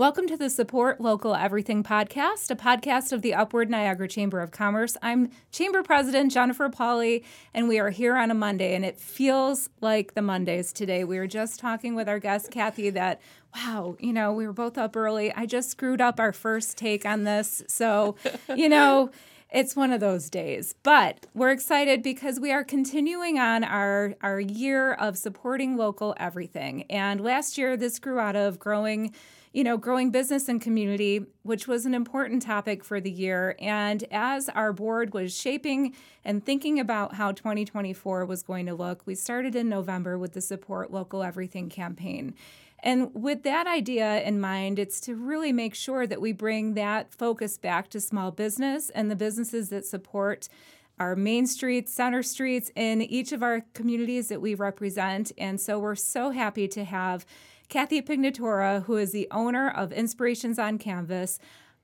Welcome to the Support Local Everything podcast, a podcast of the Upward Niagara Chamber of Commerce. I'm Chamber President Jennifer Pauly, and we are here on a Monday, and it feels like the Mondays today. We were just talking with our guest, Kathy, that, wow, you know, we were both up early. I just screwed up our first take on this. So, you know, it's one of those days. But we're excited because we are continuing on our, our year of supporting local everything. And last year, this grew out of growing you know, growing business and community, which was an important topic for the year. And as our board was shaping and thinking about how 2024 was going to look, we started in November with the Support Local Everything campaign. And with that idea in mind, it's to really make sure that we bring that focus back to small business and the businesses that support our main streets, center streets in each of our communities that we represent. And so we're so happy to have Kathy Pignatura, who is the owner of Inspirations on Canvas,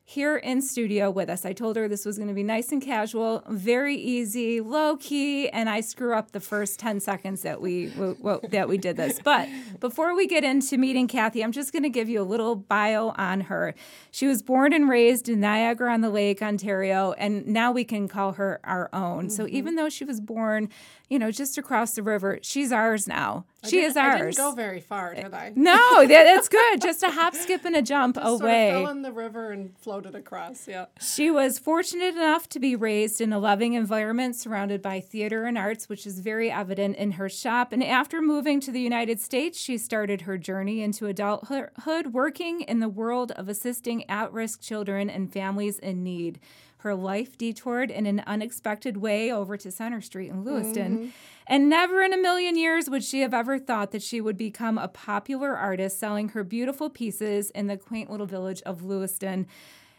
here in studio with us. I told her this was going to be nice and casual, very easy, low key, and I screw up the first 10 seconds that we w- that we did this. But before we get into meeting Kathy, I'm just going to give you a little bio on her. She was born and raised in Niagara on the Lake, Ontario, and now we can call her our own. Mm-hmm. So even though she was born you know, just across the river. She's ours now. She is ours. I didn't go very far, did I? No, that's good. Just a hop, skip, and a jump just away. Sort of fell in the river and floated across. Yeah. She was fortunate enough to be raised in a loving environment surrounded by theater and arts, which is very evident in her shop. And after moving to the United States, she started her journey into adulthood, working in the world of assisting at-risk children and families in need her life detoured in an unexpected way over to Center Street in Lewiston. Mm-hmm. And never in a million years would she have ever thought that she would become a popular artist selling her beautiful pieces in the quaint little village of Lewiston.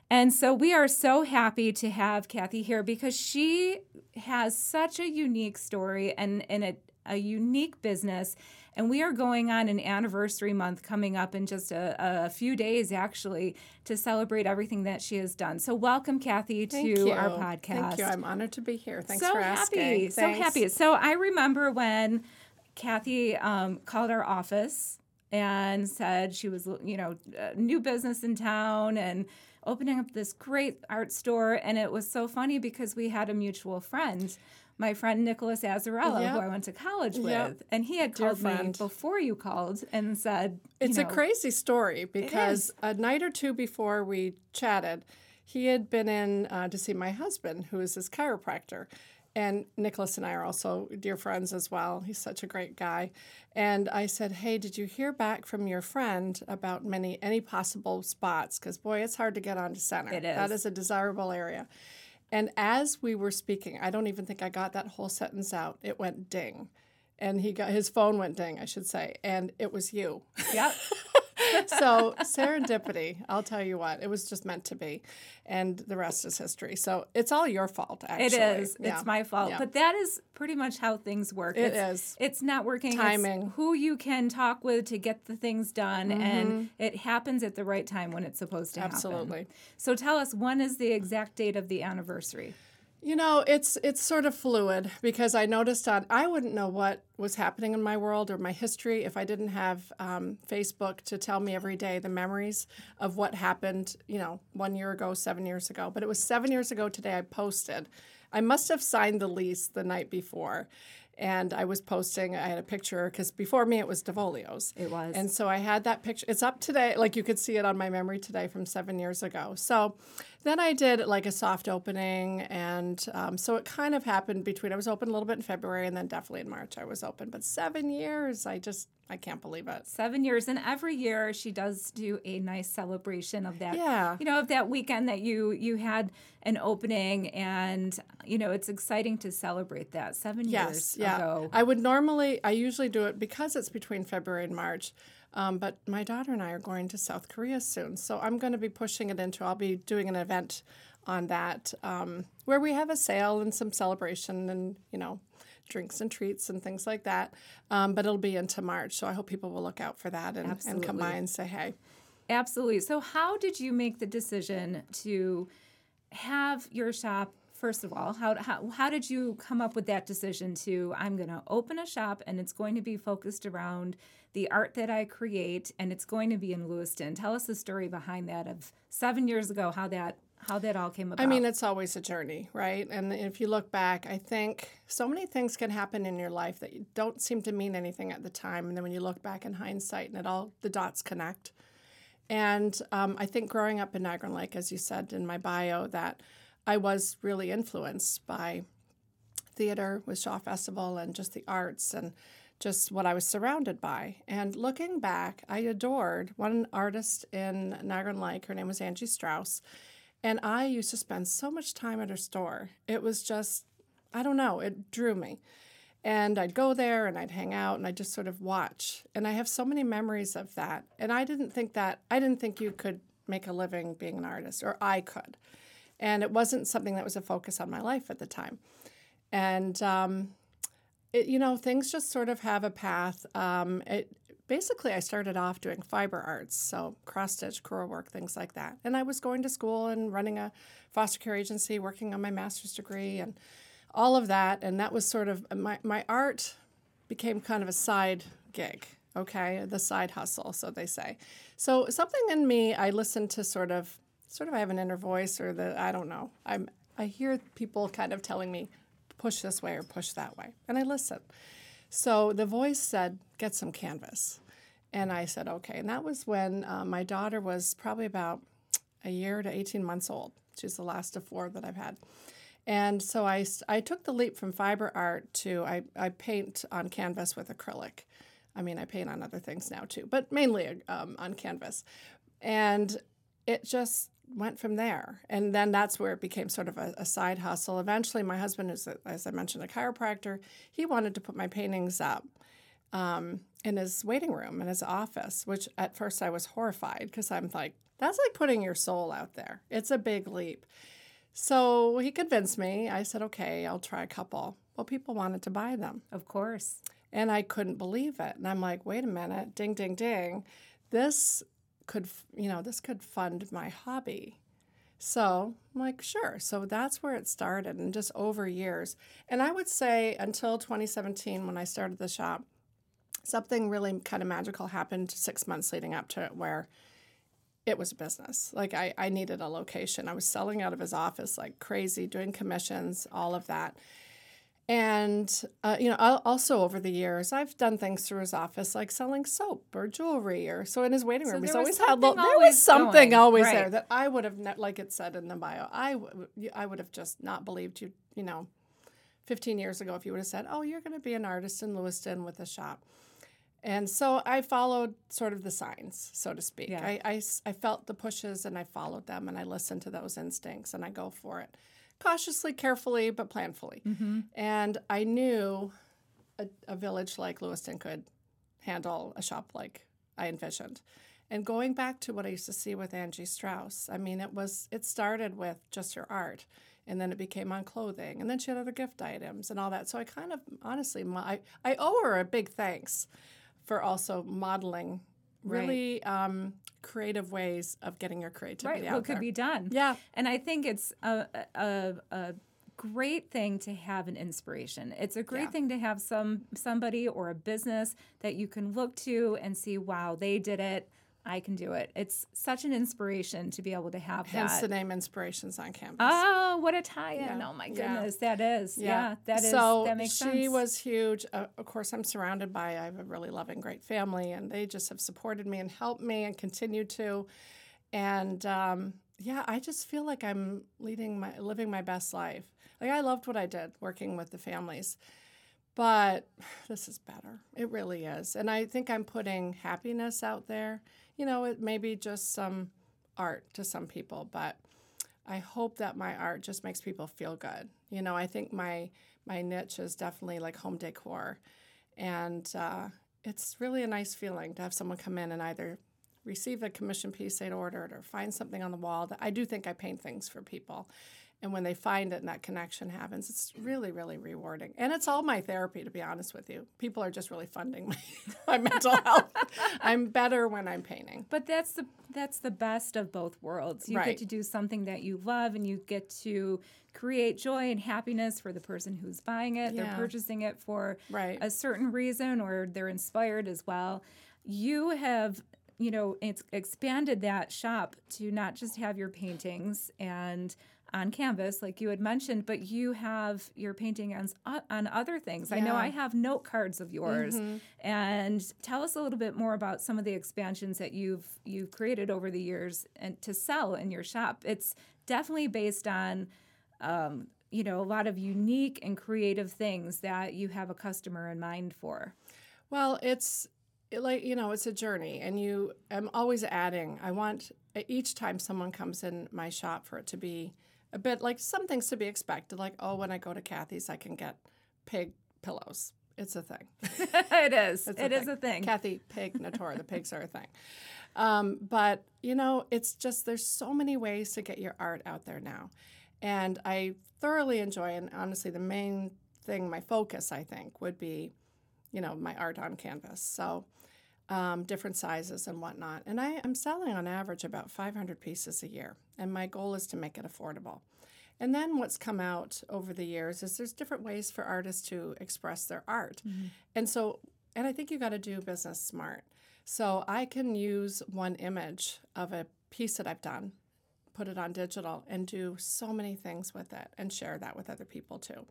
And so we are so happy to have Kathy here because she has such a unique story and, and a, a unique business and we are going on an anniversary month coming up in just a, a few days, actually, to celebrate everything that she has done. So, welcome, Kathy, Thank to you. our podcast. Thank you. I'm honored to be here. Thanks so for happy, asking. So happy. So, I remember when Kathy um, called our office and said she was, you know, new business in town and opening up this great art store. And it was so funny because we had a mutual friend my friend Nicholas Azarello, yep. who I went to college with, yep. and he had called me before you called and said, "It's know, a crazy story because a night or two before we chatted, he had been in uh, to see my husband, who is his chiropractor." And Nicholas and I are also dear friends as well. He's such a great guy. And I said, "Hey, did you hear back from your friend about many any possible spots? Because boy, it's hard to get onto center. It is. That is a desirable area." And as we were speaking, I don't even think I got that whole sentence out. It went ding. And he got his phone went ding, I should say. And it was you. Yep. so serendipity, I'll tell you what, it was just meant to be. And the rest is history. So it's all your fault, actually. It is. Yeah. It's my fault. Yeah. But that is pretty much how things work. It it's, is. It's networking. Timing. It's who you can talk with to get the things done. Mm-hmm. And it happens at the right time when it's supposed to Absolutely. happen. Absolutely. So tell us, when is the exact date of the anniversary? You know, it's it's sort of fluid because I noticed on I wouldn't know what was happening in my world or my history if I didn't have um, Facebook to tell me every day the memories of what happened. You know, one year ago, seven years ago, but it was seven years ago today. I posted. I must have signed the lease the night before, and I was posting. I had a picture because before me it was Devolio's. It was, and so I had that picture. It's up today, like you could see it on my memory today from seven years ago. So then I did like a soft opening, and um, so it kind of happened between. I was open a little bit in February, and then definitely in March I was open. But seven years, I just I can't believe it. Seven years, and every year she does do a nice celebration of that. Yeah, you know, of that weekend that you you had an opening, and you know it's exciting to celebrate that seven yes, years yeah. ago. I would normally, I usually do it because it's between February and March. Um, but my daughter and I are going to South Korea soon, so I'm going to be pushing it into. I'll be doing an event on that um, where we have a sale and some celebration and you know drinks and treats and things like that. Um, but it'll be into March, so I hope people will look out for that and, and come by and say hey. Absolutely. So, how did you make the decision to have your shop? First of all, how, how, how did you come up with that decision to, I'm going to open a shop and it's going to be focused around the art that I create and it's going to be in Lewiston? Tell us the story behind that of seven years ago, how that how that all came about. I mean, it's always a journey, right? And if you look back, I think so many things can happen in your life that you don't seem to mean anything at the time. And then when you look back in hindsight and it all, the dots connect. And um, I think growing up in Niagara Lake, as you said in my bio, that I was really influenced by theater with Shaw Festival and just the arts and just what I was surrounded by. And looking back, I adored one artist in Niagara Lake. Her name was Angie Strauss. And I used to spend so much time at her store. It was just, I don't know, it drew me. And I'd go there and I'd hang out and I'd just sort of watch. And I have so many memories of that. And I didn't think that, I didn't think you could make a living being an artist, or I could. And it wasn't something that was a focus on my life at the time. And, um, it, you know, things just sort of have a path. Um, it, basically I started off doing fiber arts, so cross stitch, crochet work, things like that. And I was going to school and running a foster care agency, working on my master's degree, and all of that. And that was sort of my my art became kind of a side gig. Okay, the side hustle, so they say. So something in me, I listened to sort of, sort of. I have an inner voice, or the I don't know. I'm I hear people kind of telling me, push this way or push that way, and I listen. So the voice said, get some canvas. And I said, okay. And that was when uh, my daughter was probably about a year to 18 months old. She's the last of four that I've had. And so I, I took the leap from fiber art to I, I paint on canvas with acrylic. I mean, I paint on other things now too, but mainly um, on canvas. And it just went from there. And then that's where it became sort of a, a side hustle. Eventually, my husband is, a, as I mentioned, a chiropractor. He wanted to put my paintings up um, in his waiting room, in his office, which at first I was horrified because I'm like, that's like putting your soul out there. It's a big leap. So he convinced me. I said, okay, I'll try a couple. Well, people wanted to buy them. of course. And I couldn't believe it. And I'm like, wait a minute, ding, ding, ding. This could, you know, this could fund my hobby. So I'm like, sure. So that's where it started and just over years. And I would say until 2017, when I started the shop, something really kind of magical happened six months leading up to it where it was a business. Like I, I needed a location. I was selling out of his office like crazy, doing commissions, all of that. And uh, you know, also over the years, I've done things through his office, like selling soap or jewelry, or so in his waiting So room. he's always had lo- something there always was something going, always right. there that I would have, ne- like it said in the bio, I w- I would have just not believed you. You know, 15 years ago, if you would have said, "Oh, you're going to be an artist in Lewiston with a shop," and so I followed sort of the signs, so to speak. Yeah. I, I I felt the pushes and I followed them and I listened to those instincts and I go for it cautiously, carefully, but planfully. Mm-hmm. And I knew a, a village like Lewiston could handle a shop like I envisioned. And going back to what I used to see with Angie Strauss, I mean, it was it started with just her art, and then it became on clothing, and then she had other gift items and all that. So I kind of honestly, I I owe her a big thanks for also modeling Right. really um, creative ways of getting your creativity Right. out What could there. be done. Yeah. And I think it's a, a, a great thing to have an inspiration. It's a great Yeah. thing to have some somebody or a business that you can look to and see, wow, they did it. I can do it. It's such an inspiration to be able to have Hence that. the name Inspirations on Canvas. Oh, what a tie-in! Yeah. Oh my Yeah. goodness, that is yeah, that is so that makes she sense. was huge. Uh, of course, I'm surrounded by I have a really loving, great family, and they just have supported me and helped me and continue to. And um, yeah, I just feel like I'm leading my living my best life. Like I loved what I did working with the families, but this is better. It really is, and I think I'm putting happiness out there. You know, it may be just some art to some people, but I hope that my art just makes people feel good. You know, I think my my niche is definitely like home decor, and uh, it's really a nice feeling to have someone come in and either receive a commission piece they'd ordered or find something on the wall. That I do think I paint things for people, and when they find it and that connection happens, it's really, really rewarding. And it's all my therapy, to be honest with you. People are just really funding my, my mental health. I'm better when I'm painting. But that's the that's the best of both worlds. You Right. get to do something that you love and you get to create joy and happiness for the person who's buying it. They're purchasing it for Right. a certain reason or they're inspired as well. You have, you know, it's expanded that shop to not just have your paintings and on canvas like you had mentioned but you have your painting on, on other things. I know i have note cards of yours. And tell us a little bit more about some of the expansions that you've you've created over the years and to sell in your shop. It's definitely based on um, you know a lot of unique and creative things that you have a customer in mind for. Well, it's it like you know, it's a journey, and you. I'm always adding. I want each time someone comes in my shop for it to be a bit like some things to be expected. Like, oh, when I go to Kathy's, I can get pig pillows. It's a thing. it is It's It is a thing Kathy Pig Nator, the pigs are a thing. Um, but you know, it's just there's so many ways to get your art out there now, and I thoroughly enjoy. And honestly, the main thing, my focus, I think, would be, you know, my art on canvas. So. Um, different sizes and whatnot. And I am selling on average about 500 pieces a year. And my goal is to make it affordable. And then what's come out over the years is there's different ways for artists to express their art. And so, and I think you got to do business smart. So I can use one image of a piece that I've done, put it on digital, and do so many things with it and share that with other people too.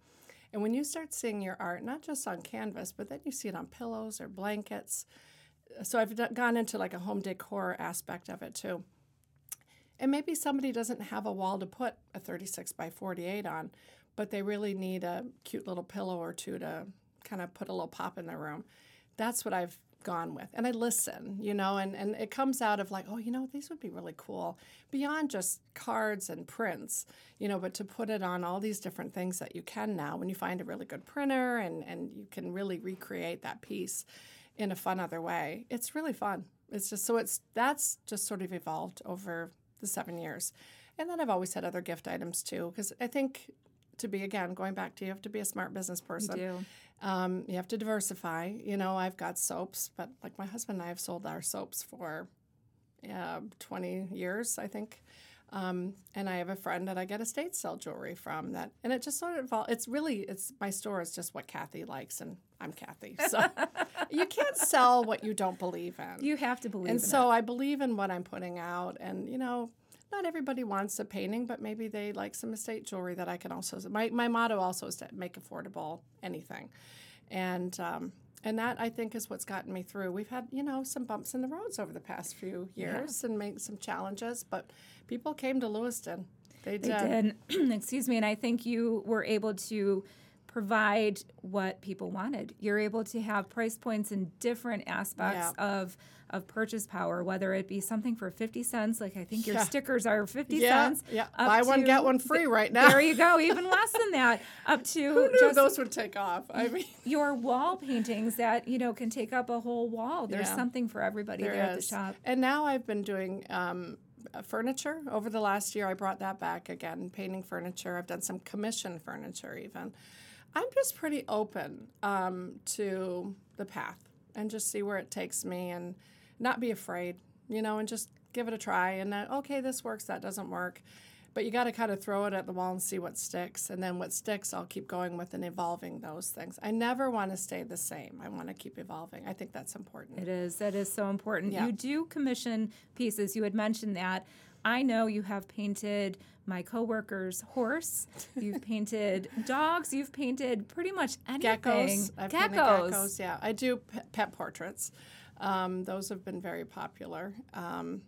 And when you start seeing your art, not just on canvas, but then you see it on pillows or blankets. So I've d- gone into like a home decor aspect of it too. And maybe somebody doesn't have a wall to put a 36 by 48 on, but they really need a cute little pillow or two to kind of put a little pop in their room. That's what I've gone with. And I listen, you know, and, and it comes out of like, oh, you know, these would be really cool beyond just cards and prints, you know, but to put it on all these different things that you can now when you find a really good printer and, and you can really recreate that piece in a fun other way. It's really fun. It's just so it's that's just sort of evolved over the seven years. And then I've always had other gift items too, because I think to be again going back to you have to be a smart business person. you do Um, you have to diversify. You know, I've got soaps, but like my husband and I have sold our soaps for uh, 20 years, I think. Um, and I have a friend that I get estate sale jewelry from that, and it just sort of all, it's really, it's my store is just what Kathy likes, and I'm Kathy. So you can't sell what you don't believe in. you have to believe And so I believe in what I'm putting out. And, you know, not everybody wants a painting, but maybe they like some estate jewelry that I can also. My, my motto also is to make affordable anything. And, um, and that I think is what's gotten me through. We've had, you know, some bumps in the roads over the past few years and made some challenges, but people came to Lewiston. They They did. did. Excuse me. And I think you were able to provide what people wanted. You're able to have price points in different aspects of of purchase power, whether it be something for 50 cents, like I think your Yeah. stickers are 50 Yeah, cents. yeah. Buy one, get one free right now. There you go. Even less than that. Up to Who knew just those would take off? I mean, your wall paintings that, you know, can take up a whole wall. There's Yeah. something for everybody There there at the shop. And now I've been doing um, uh, furniture over the last year. I brought that back again, painting furniture. I've done some commission furniture even. I'm just pretty open um, to the path and just see where it takes me and not be afraid, you know, and just give it a try. And then, okay, this works, that doesn't work. But you got to kind of throw it at the wall and see what sticks. And then what sticks, I'll keep going with and evolving those things. I never want to stay the same. I want to keep evolving. I think that's important. It is. That is so important. Yeah. You do commission pieces. You had mentioned that. I know you have painted my coworker's horse. You've painted dogs. You've painted pretty much anything. geckos. I've geckos. geckos. Yeah, I do pe- pet portraits. Um, those have been very popular. Um,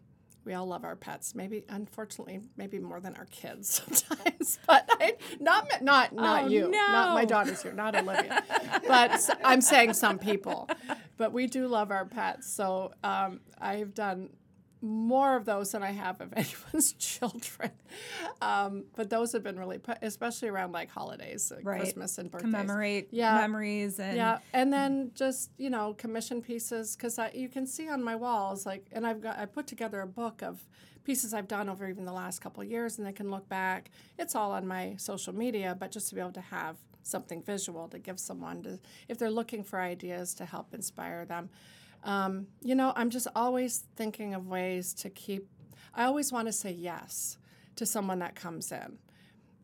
we all love our pets. Maybe, unfortunately, maybe more than our kids sometimes. But I, not not not Oh, you. Not my daughter's here. Not Olivia. but I'm saying some people. But we do love our pets. So um, I've done more of those than I have of anyone's children. Um, but those have been really, especially around like holidays, like Right. Christmas and birthdays. Commemorate Yeah. memories and Yeah, and then just you know commission pieces because you can see on my walls like, and I've got I put together a book of pieces I've done over even the last couple of years, and they can look back. It's all on my social media, but just to be able to have something visual to give someone to if they're looking for ideas to help inspire them. Um, you know, I'm just always thinking of ways to keep. I always want to say yes to someone that comes in.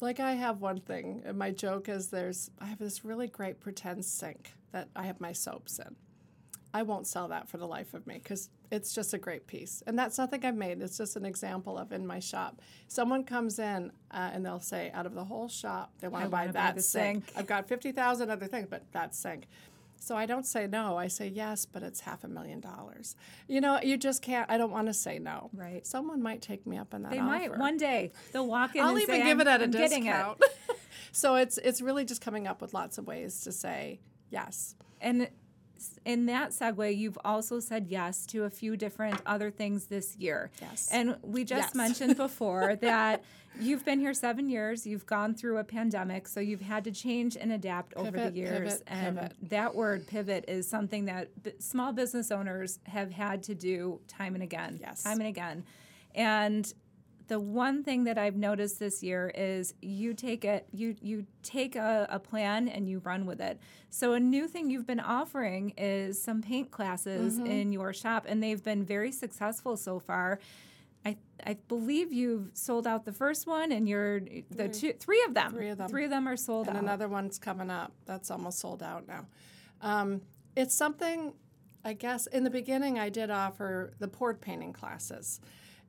Like I have one thing, and my joke is there's I have this really great pretend sink that I have my soaps in. I won't sell that for the life of me because it's just a great piece, and that's nothing I've made. It's just an example of in my shop. Someone comes in uh, and they'll say, out of the whole shop, they want to buy buy that the sink. sink. I've got fifty thousand other things, but that sink. So I don't say no. I say yes, but it's half a million dollars. You know, you just can't. I don't want to say no. Right. Someone might take me up on that. they might one day they'll walk in I'll and even say, give I'm, it at a I'm discount. so it's it's really just coming up with lots of ways to say yes. And in that segue, you've also said yes to a few different other things this year. Yes. And we just Yes. mentioned before that you've been here seven years, you've gone through a pandemic, so you've had to change and adapt over the years. pivot, and pivot. that word pivot is something that b- small business owners have had to do time and again. Yes. Time and again. And the one thing that I've noticed this year is you take it, you you take a, a plan and you run with it. So a new thing you've been offering is some paint classes Mm-hmm. in your shop, and they've been very successful so far. I, I believe you've sold out the first one, and you're the two, three of them. Three of them. Three of them are sold and out. another one's coming up. That's almost sold out now. Um, it's something, I guess. In the beginning, I did offer the poured painting classes,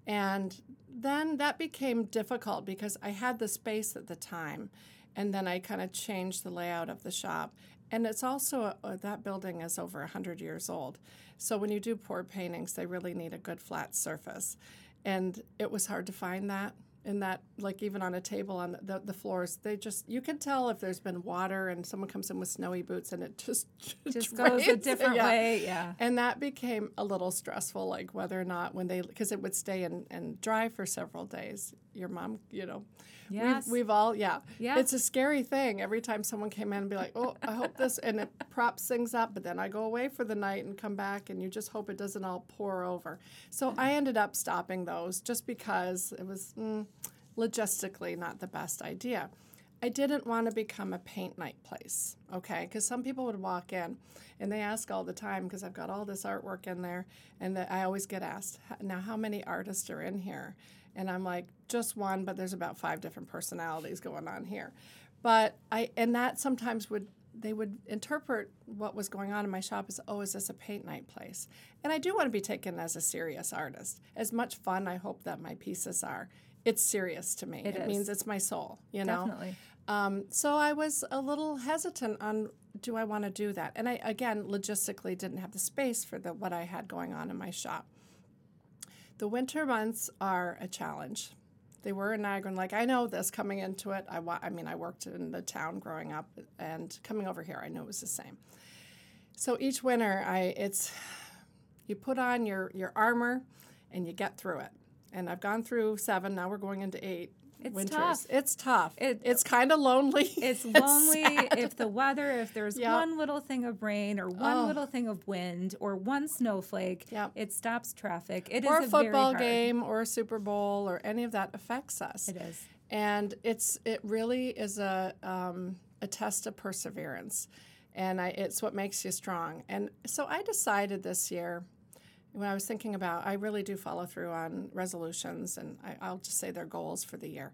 and then that became difficult because I had the space at the time, and then I kind of changed the layout of the shop. And it's also uh, that building is over hundred years old, so when you do poured paintings, they really need a good flat surface, and it was hard to find that in that like even on a table on the, the floors they just you can tell if there's been water and someone comes in with snowy boots and it just just goes a different Yeah. way. Yeah. and that became a little stressful like whether or not when they because it would stay and, and dry for several days your mom you know Yes. we've, we've all yeah Yeah. it's a scary thing every time someone came in and be like oh i hope this and it props things up but then i go away for the night and come back and you just hope it doesn't all pour over so i ended up stopping those just because it was mm, logistically not the best idea I didn't want to become a paint night place, okay? Because some people would walk in and they ask all the time because I've got all this artwork in there, and that I always get asked, now how many artists are in here? And I'm like, just one, but there's about five different personalities going on here. But I, and that sometimes would, they would interpret what was going on in my shop as, oh, is this a paint night place? And I do want to be taken as a serious artist. As much fun I hope that my pieces are, it's serious to me. It is. means it's my soul, you know? Definitely. Um, so I was a little hesitant on do I want to do that, and I again logistically didn't have the space for the what I had going on in my shop. The winter months are a challenge. They were in Niagara, and like I know this coming into it. I wa- I mean I worked in the town growing up, and coming over here, I knew it was the same. So each winter, I it's you put on your your armor, and you get through it. And I've gone through seven. Now we're going into eight. It's winters. tough. It's tough. It- it's kind of lonely. It's lonely sad. if the weather, if there's Yep. one little thing of rain or one Oh. little thing of wind or one snowflake, Yep. it stops traffic. It is or a very football game or a Super Bowl or any of that affects us. It is. and it's it really is a um, a test of perseverance, and I, it's what makes you strong. And so I decided this year, when I was thinking about, I really do follow through on resolutions, and I, I'll just say they're goals for the year.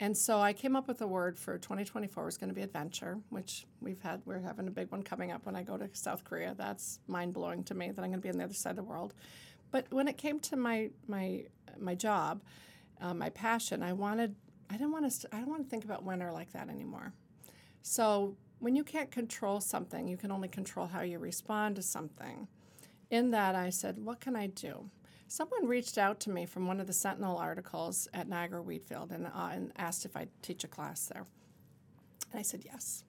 And so I came up with a word for 2024 was going to be adventure, which we've had. We're having a big one coming up when I go to South Korea. That's mind blowing to me that I'm going to be on the other side of the world. But when it came to my my my job, uh, my passion, I wanted. I didn't want to. I don't want to think about winter like that anymore. So when you can't control something, you can only control how you respond to something. In that, I said, "What can I do?" Someone reached out to me from one of the Sentinel articles at Niagara Wheatfield and, uh, and asked if I'd teach a class there. And I said yes.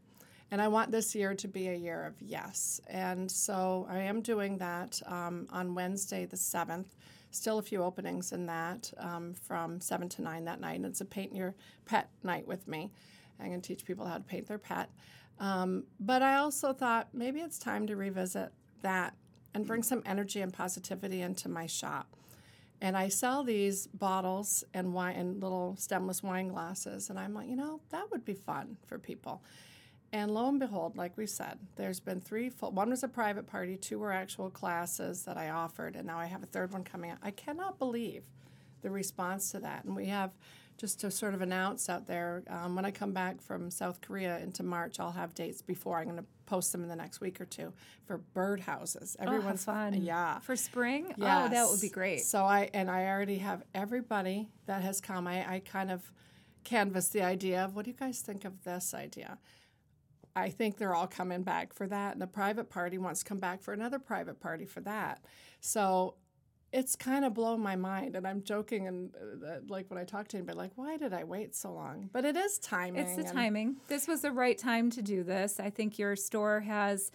And I want this year to be a year of yes. And so I am doing that um, on Wednesday, the 7th, still a few openings in that um, from 7 to 9 that night. And it's a paint your pet night with me. I'm going to teach people how to paint their pet. Um, but I also thought maybe it's time to revisit that and bring some energy and positivity into my shop. And I sell these bottles and wine and little stemless wine glasses. And I'm like, you know, that would be fun for people. And lo and behold, like we said, there's been three full, one was a private party, two were actual classes that I offered, and now I have a third one coming out. I cannot believe the response to that. And we have just to sort of announce out there um, when I come back from South Korea into March, I'll have dates before. I'm going to post them in the next week or two for birdhouses. Oh, Everyone's oh, fun. Yeah. For spring? Yes. Oh, that would be great. So I and I already have everybody that has come. I, I kind of canvassed the idea of what do you guys think of this idea? I think they're all coming back for that. And the private party wants to come back for another private party for that. So it's kind of blown my mind. And I'm joking, and uh, like when I talk to anybody, like, why did I wait so long? But it is timing. It's the timing. This was the right time to do this. I think your store has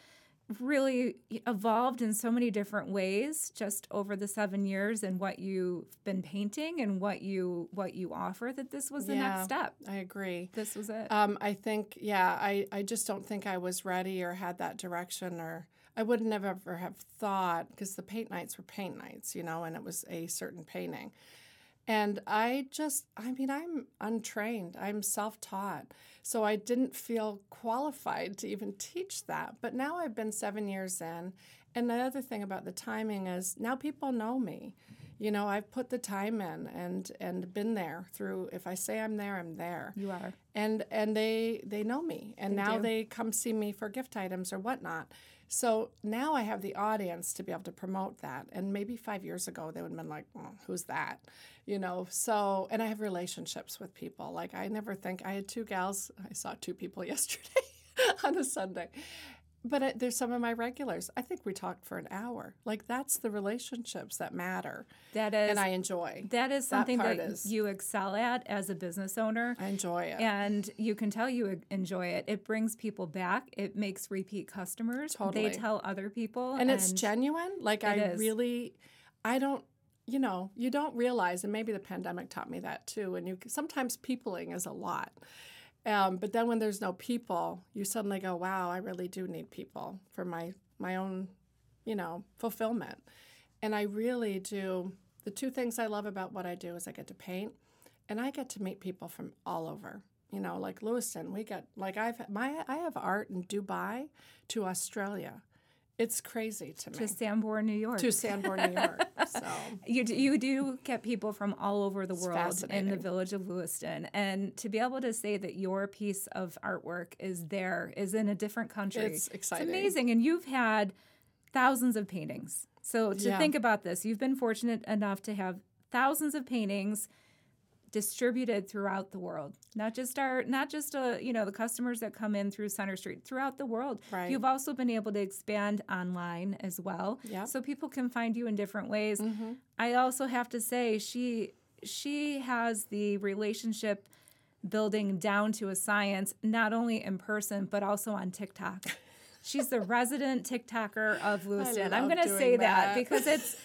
really evolved in so many different ways just over the seven years and what you've been painting and what you what you offer that this was the yeah, next step i agree this was it um, i think yeah I, I just don't think i was ready or had that direction or I would never ever have thought because the paint nights were paint nights, you know, and it was a certain painting. And I just, I mean, I'm untrained. I'm self taught. So I didn't feel qualified to even teach that. But now I've been seven years in. And the other thing about the timing is now people know me. You know, I've put the time in and and been there through if I say I'm there, I'm there. You are. And and they they know me. And they now do. they come see me for gift items or whatnot. So now I have the audience to be able to promote that. And maybe five years ago, they would have been like, who's that? You know, so, and I have relationships with people. Like, I never think, I had two gals, I saw two people yesterday on a Sunday. But I, there's some of my regulars. I think we talked for an hour. Like that's the relationships that matter. That is, and I enjoy. That is something that, that is, you excel at as a business owner. I enjoy it, and you can tell you enjoy it. It brings people back. It makes repeat customers. Totally. They tell other people, and, and it's genuine. Like I is. really, I don't. You know, you don't realize, and maybe the pandemic taught me that too. And you sometimes peopling is a lot um, but then when there's no people, you suddenly go, "Wow, I really do need people for my my own, you know, fulfillment." And I really do. The two things I love about what I do is I get to paint, and I get to meet people from all over. You know, like Lewiston, we get like I've my I have art in Dubai to Australia. It's crazy to me. To Sanborn, New York. To Sanborn, New York. So you do, you do get people from all over the world in the village of Lewiston, and to be able to say that your piece of artwork is there is in a different country. It's exciting. It's amazing, and you've had thousands of paintings. So to Yeah. think about this, you've been fortunate enough to have thousands of paintings distributed throughout the world not just our not just uh, you know the customers that come in through center street throughout the world Right. you've also been able to expand online as well Yep. so people can find you in different ways i also have to say she she has the relationship building down to a science not only in person but also on tiktok she's the resident tiktoker of lewiston i'm going to say that that. because it's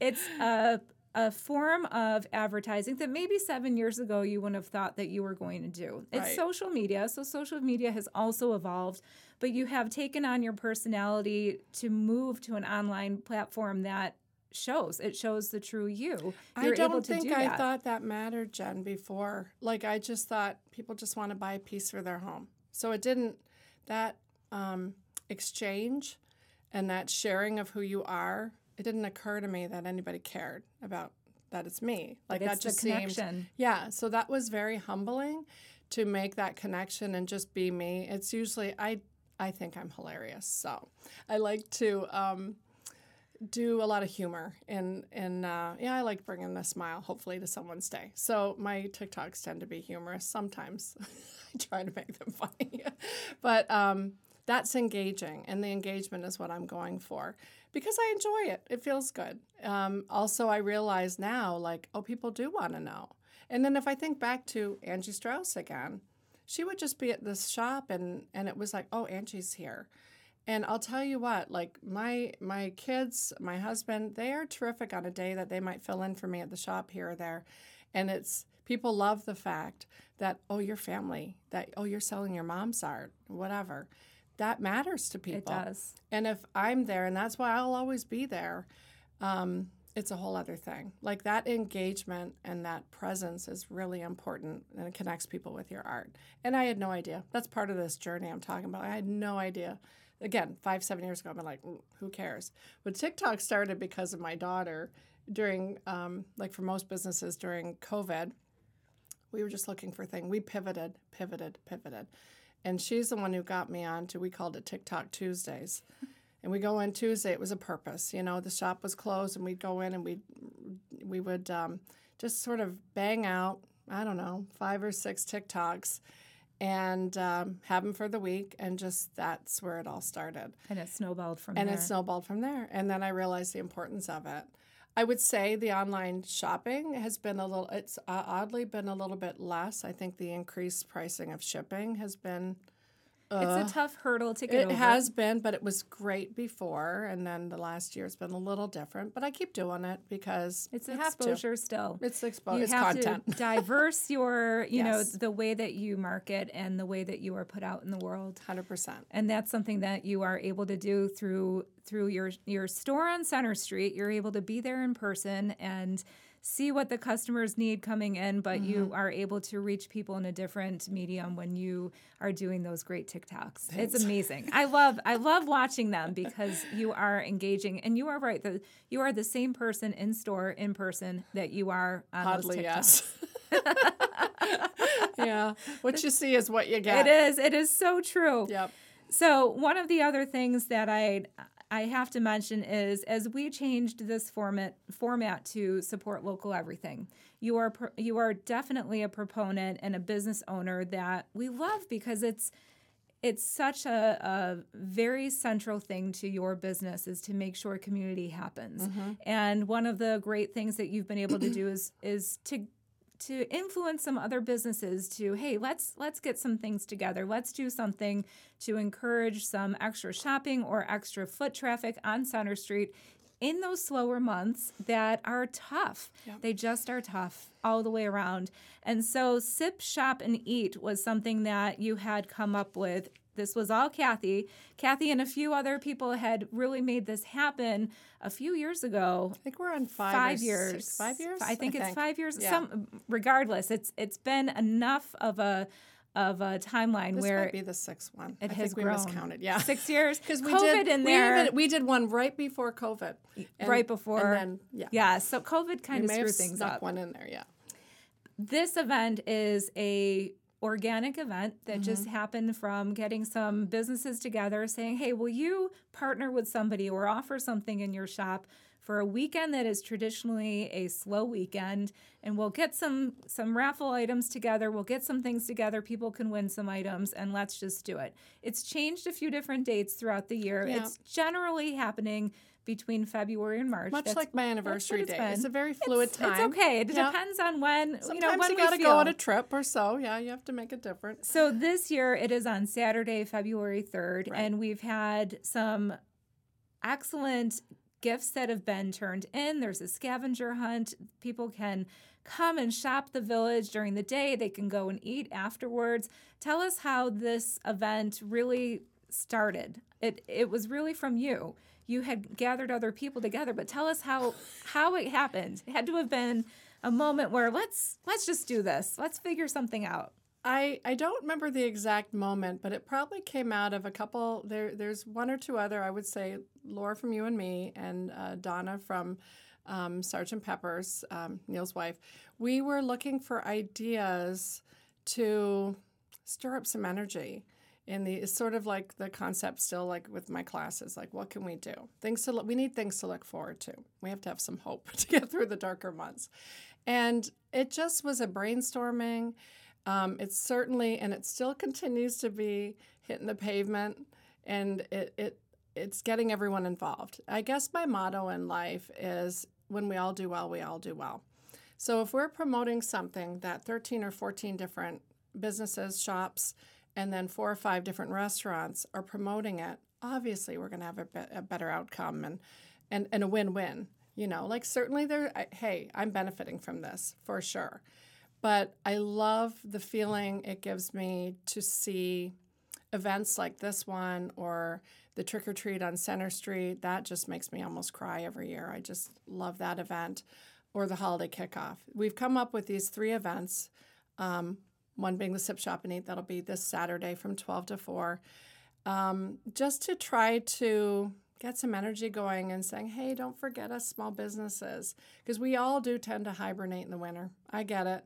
it's a a form of advertising that maybe seven years ago you wouldn't have thought that you were going to do. It's Right. social media, so social media has also evolved, but you have taken on your personality to move to an online platform that shows. It shows the true you. I You're able don't think do I that. thought that mattered, Jen, before. Like, I just thought people just want to buy a piece for their home. So it didn't, that um, exchange and that sharing of who you are, it didn't occur to me that anybody cared about that it's me. Like, it's that just connection. yeah. So that was very humbling to make that connection and just be me. It's usually, I, I think I'm hilarious. So I like to, um, do a lot of humor and and uh, yeah, I like bringing a smile hopefully to someone's day. So my TikToks tend to be humorous. Sometimes I try to make them funny, but um, that's engaging, and the engagement is what I'm going for because I enjoy it. It feels good. Um, also, I realize now, like, oh, people do want to know. And then if I think back to Angie Strauss again, she would just be at this shop, and and it was like, oh, Angie's here. And I'll tell you what, like my my kids, my husband, they are terrific on a day that they might fill in for me at the shop here or there. And it's people love the fact that oh, your family, that oh, you're selling your mom's art, whatever. That matters to people. It does. And if I'm there, and that's why I'll always be there, um, it's a whole other thing. Like that engagement and that presence is really important and it connects people with your art. And I had no idea. That's part of this journey I'm talking about. I had no idea. Again, five, seven years ago, I'm like, "Mm, who cares? But TikTok started because of my daughter during, um, like for most businesses during COVID. We were just looking for things. We pivoted, pivoted, pivoted. And she's the one who got me on to, we called it TikTok Tuesdays. And we go in Tuesday. It was a purpose, you know. The shop was closed, and we'd go in and we we would um, just sort of bang out. I don't know, five or six TikToks, and um, have them for the week. And just that's where it all started. And it snowballed from And there. it snowballed from there. And then I realized the importance of it. I would say the online shopping has been a little. It's uh, oddly been a little bit less. I think the increased pricing of shipping has been it's a uh, tough hurdle to get over. it over. has been, but it was great before, and then the last year has been a little different. But I keep doing it because It's I have to. exposure still. It's exposure. you It's have content. to diverse your, you know, the way that you market and the way that you are put out in the world. Hundred percent. and that's something that you are able to do through through your your store on Center Street. You're able to be there in person and see what the customers need coming in, but you Mm-hmm. are able to reach people in a different medium when you are doing those great TikToks. It's amazing. I love I love watching them because you are engaging and you are right. The, you are the same person in store in person that you are on Oddly, those TikToks. yes. yeah. What you see is what you get. It is. It is so true. Yep. So one of the other things that I I have to mention is as we changed this format format to support local everything, you are pro- you are definitely a proponent and a business owner that we love because it's it's such a, a very central thing to your business is to make sure community happens. Mm-hmm. And one of the great things that you've been able to do is is to to influence some other businesses to hey let's let's get some things together. Let's do something to encourage some extra shopping or extra foot traffic on center street in those slower months that are tough. They just are tough all the way around. And so sip shop and eat was something that you had come up with this was all Kathy. Kathy and a few other people had really made this happen a few years ago I think we're on five. five years. Six, five years. I think it's five years. Yeah. Some regardless, it's it's been enough of a of a timeline This where might be the sixth one. it I has think we grown. miscounted. Yeah. six years Because we COVID did in we there we did one right before COVID. And- right before. And then yeah. yeah, so COVID kind We of screwed things up. one in there. Yeah. This event is a organic event that Mm-hmm. just happened from getting some businesses together saying, "Hey, will you partner with somebody or offer something in your shop?" For a weekend that is traditionally a slow weekend, and we'll get some some raffle items together. We'll get some things together. People can win some items, and let's just do it. It's changed a few different dates throughout the year. Yeah. It's generally happening between February and March. Much That's- like my anniversary it's day. been. It's a very fluid It's- time. It's okay. It Yeah. depends on when you know Sometimes when you got to feel. go on a trip or so. Yeah, you have to make a difference. So this year it is on Saturday, February 3rd, Right. and we've had some excellent gifts that have been turned in. There's a scavenger hunt. People can come and shop the village during the day. They can go and eat afterwards. Tell us how this event really started. It it was really from you. You had gathered other people together, but tell us how how it happened. It had to have been a moment where let's let's just do this. Let's figure something out. I, I don't remember the exact moment, but it probably came out of a couple. There there's one or two other. I would say Laura from you and me, and uh, Donna from um, Sergeant Pepper's, um, Neil's wife. We were looking for ideas to stir up some energy. In the it's sort of like the concept still like with my classes, like what can we do? Things to look, we need things to look forward to. We have to have some hope to get through the darker months, and it just was a brainstorming. Um, it's certainly, and it still continues to be hitting the pavement, and it, it it's getting everyone involved. I guess my motto in life is when we all do well, we all do well. So if we're promoting something that 13 or 14 different businesses, shops, and then four or five different restaurants are promoting it, obviously we're going to have a, be- a better outcome and, and, and a win win. You know, like certainly there, hey, I'm benefiting from this for sure. But I love the feeling it gives me to see events like this one or the trick or treat on Center Street. That just makes me almost cry every year. I just love that event or the holiday kickoff. We've come up with these three events. Um, one being the Sip Shop and Eat, that'll be this Saturday from 12 to 4, um, just to try to get some energy going and saying, hey, don't forget us small businesses. Because we all do tend to hibernate in the winter. I get it.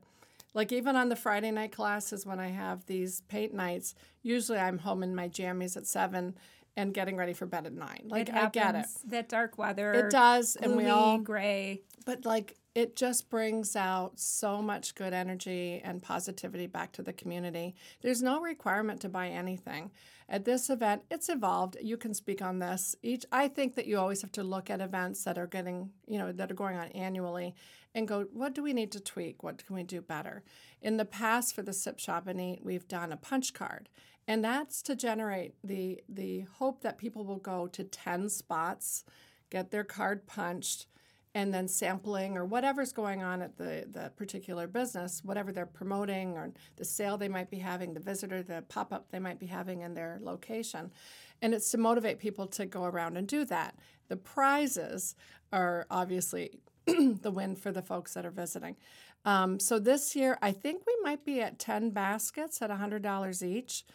Like even on the Friday night classes when I have these paint nights, usually I'm home in my jammies at seven and getting ready for bed at nine. Like I get it. That dark weather. It does, and we all gray. but like it just brings out so much good energy and positivity back to the community. There's no requirement to buy anything. At this event, it's evolved. You can speak on this. Each I think that you always have to look at events that are getting, you know, that are going on annually and go, what do we need to tweak? What can we do better? In the past for the Sip Shop and Eat, we've done a punch card. And that's to generate the the hope that people will go to 10 spots, get their card punched, and then sampling or whatever's going on at the, the particular business, whatever they're promoting or the sale they might be having, the visitor, the pop up they might be having in their location. And it's to motivate people to go around and do that. The prizes are obviously the win for the folks that are visiting. Um, so this year, I think we might be at 10 baskets at $100 each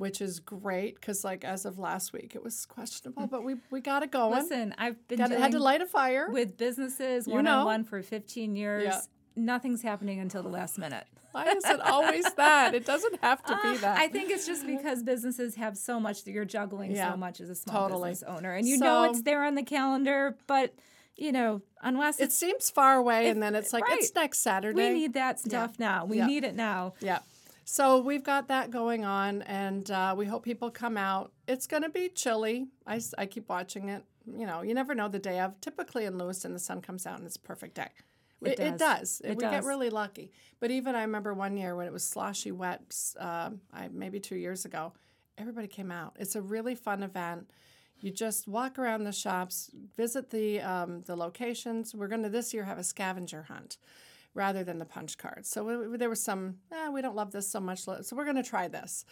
which is great because like as of last week it was questionable but we we got it going Listen, I've been got, had to light a fire with businesses You one know. on one for 15 years. Yeah. Nothing's happening until the last minute. why is it always that it doesn't have to be Ah, that I think it's just because businesses have so much that you're juggling Yeah, so much as a small totally. business owner. And you know it's there on the calendar, but you know, unless it seems far away and then it's like right. it's next saturday we need that stuff now. We Yeah. need it now. yeah so we've got that going on and uh, we hope people come out it's going to be chilly I, I keep watching it you know you never know the day of typically in lewiston the sun comes out and it's a perfect day It it, it does. does. It we get really lucky. But even I remember one year when it was sloshy wet, uh, I, maybe two years ago, everybody came out. It's a really fun event. You just walk around the shops, visit the um, the locations. We're going to this year have a scavenger hunt rather than the punch cards. So we, there was some, eh, we don't love this so much, so we're going to try this.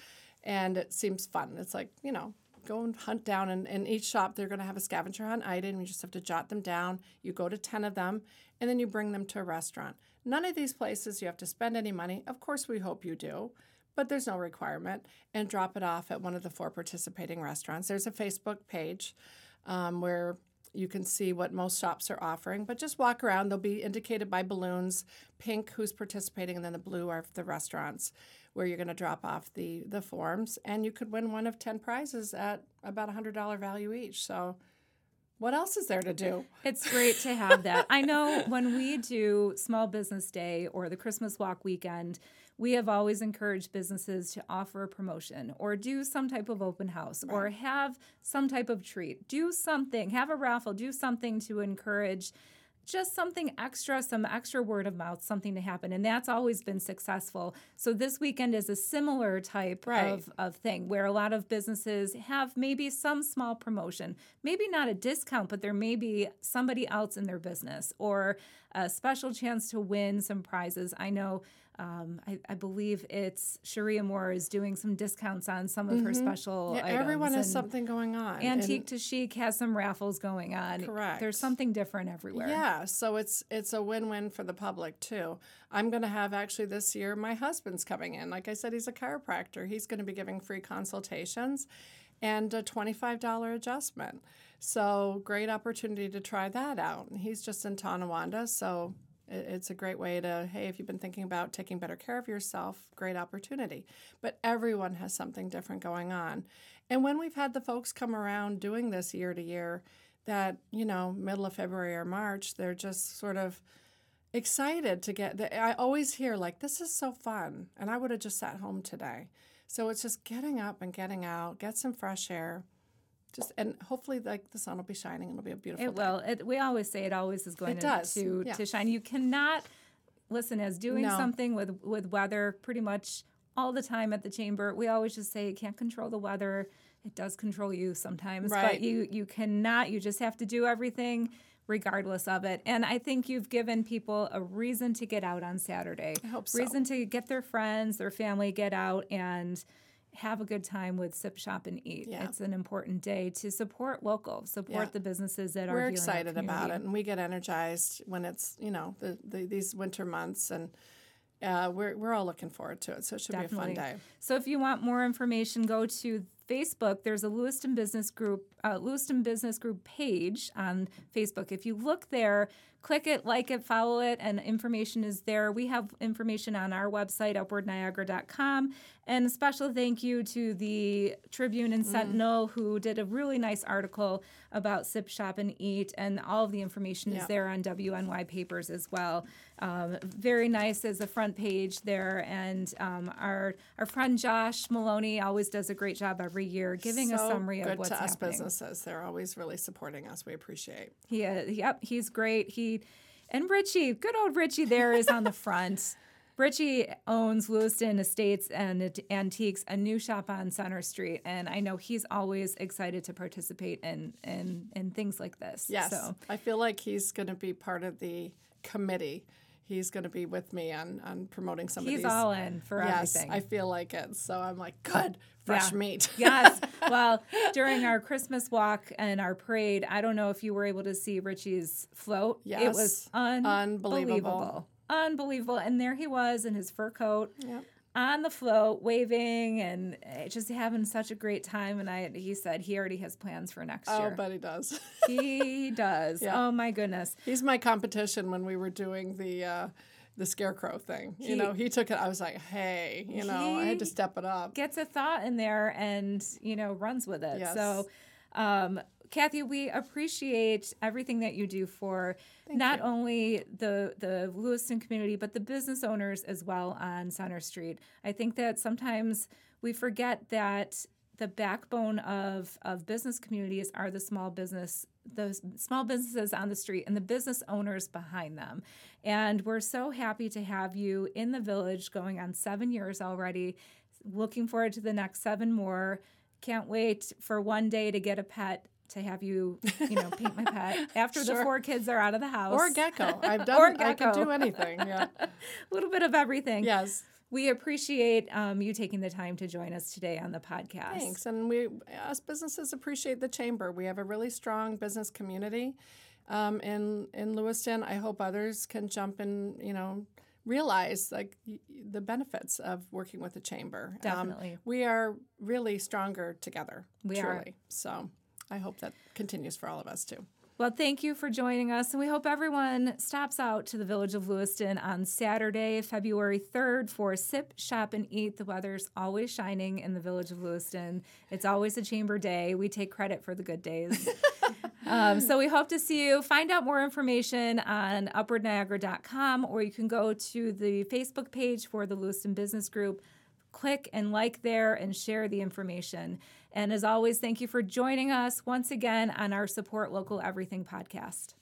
And it seems fun. It's like, you know, go and hunt down. And in each shop, they're going to have a scavenger hunt item. You just have to jot them down. You go to 10 of them, and then you bring them to a restaurant. None of these places you have to spend any money. Of course, we hope you do, but there's no requirement. And drop it off at one of the four participating restaurants. There's a Facebook page um, where you can see what most shops are offering, but just walk around. They'll be indicated by balloons pink, who's participating, and then the blue are the restaurants where you're going to drop off the, the forms. And you could win one of 10 prizes at about a $100 value each. So, what else is there to do? It's great to have that. I know when we do Small Business Day or the Christmas Walk weekend, we have always encouraged businesses to offer a promotion or do some type of open house or have some type of treat. Do something, have a raffle, do something to encourage just something extra, some extra word of mouth, something to happen. And that's always been successful. So this weekend is a similar type Right. of, of thing where a lot of businesses have maybe some small promotion, maybe not a discount, but there may be somebody else in their business or a special chance to win some prizes. I know. Um, I, I believe it's Sharia Moore is doing some discounts on some of her special Mm-hmm. Yeah, items. everyone has and something going on. Antique And- to chic has some raffles going on. Correct. There's something different everywhere. Yeah, so it's it's a win-win for the public too. I'm going to have actually this year my husband's coming in. Like I said, he's a chiropractor. He's going to be giving free consultations and a $25 adjustment. So great opportunity to try that out. And He's just in Tonawanda, so it's a great way to hey, if you've been thinking about taking better care of yourself, great opportunity. But everyone has something different going on. And when we've had the folks come around doing this year to year, that you know middle of february or march they're just sort of excited to get the, i always hear like this is so fun and i would have just sat home today so it's just getting up and getting out get some fresh air just and hopefully like the sun will be shining and it'll be a beautiful It day. will. It, we always say it always is going It to, does, to yeah. to shine. You cannot listen as doing No. something with with weather pretty much all the time at the chamber. We always just say you can't control the weather. It does control you sometimes, Right. but you you cannot. You just have to do everything regardless of it. And I think you've given people a reason to get out on Saturday. I hope so. Reason to get their friends, their family, get out and have a good time with Sip Shop and Eat. Yeah. It's an important day to support local, support Yeah. the businesses that are We're in our excited about it, and we get energized when it's you know the, the these winter months, and uh, we're we're all looking forward to it. So it should Definitely. be a fun day. So if you want more information, go to Facebook. There's a Lewiston Business Group, uh, Lewiston Business Group page on Facebook. If you look there, click it, like it, follow it, and information is there. We have information on our website, upwardniagara.com. And a special thank you to the Tribune Mm. and Sentinel, who did a really nice article about Sip Shop and Eat, and all of the information is there on WNY Papers as well. Um, very nice as a front page there, and um, our our friend Josh Maloney always does a great job every year giving a summary of what's happening. Businesses. They're always really supporting us. We appreciate. He, uh, yep, he's great. He and Richie, good old Richie, there is on the front. Richie owns Lewiston Estates and Antiques, a new shop on Center Street, and I know he's always excited to participate in in, in things like this. Yes, So I feel like he's going to be part of the committee. He's going to be with me on on promoting some he's of these. all in for yes, everything. I feel like it. So I'm like, good, fresh Yeah. meat. yes. Well, during our Christmas walk and our parade, I don't know if you were able to see Richie's float. Yes. It was Yes. unbelievable. Unbelievable. Unbelievable. And there he was in his fur coat Yep. On the float, waving and eh, just having such a great time. And I, he said he already has plans for next Oh, year. Oh, but he does. he does. Yeah. Oh my goodness. He's my competition when we were doing the uh, the scarecrow thing. He- you know, he took it. I was like, hey, you know, I had to step it up. Gets a thought in there and, you know, runs with it. Yes. So, um, Kathy, we appreciate everything that you do for not only the the Lewiston community, but the business owners as well on Center Street. I think that sometimes we forget that the backbone of, of business communities are the small business those small businesses on the street and the business owners behind them. And we're so happy to have you in the village going on seven years already. Looking forward to the next seven more. Can't wait for one day to get a pet to have you, you know, paint my pet after the four kids are out of the house. Or gecko. I've done. Or I can do anything. Yeah. a little bit of everything. yes. We appreciate um, you taking the time to join us today on the podcast. Thanks. And we, us businesses, appreciate the chamber. We have a really strong business community um, in in Lewiston. I hope others can jump and you know realize like the benefits of working with the chamber. Um, Definitely. we are really stronger together. We are. So I hope that continues for all of us too. Well, thank you for joining us, and we hope everyone stops out to the village of Lewiston on Saturday, February 3rd for Sip, Shop, and Eat. The weather's always shining in the village of Lewiston. It's always a chamber day. We take credit for the good days. um, so we hope to see you. Find out more information on upwardniagara.com, or you can go to the Facebook page for the Lewiston Business Group click and like there and share the information. And as always, thank you for joining us once again on our Support Local Everything podcast.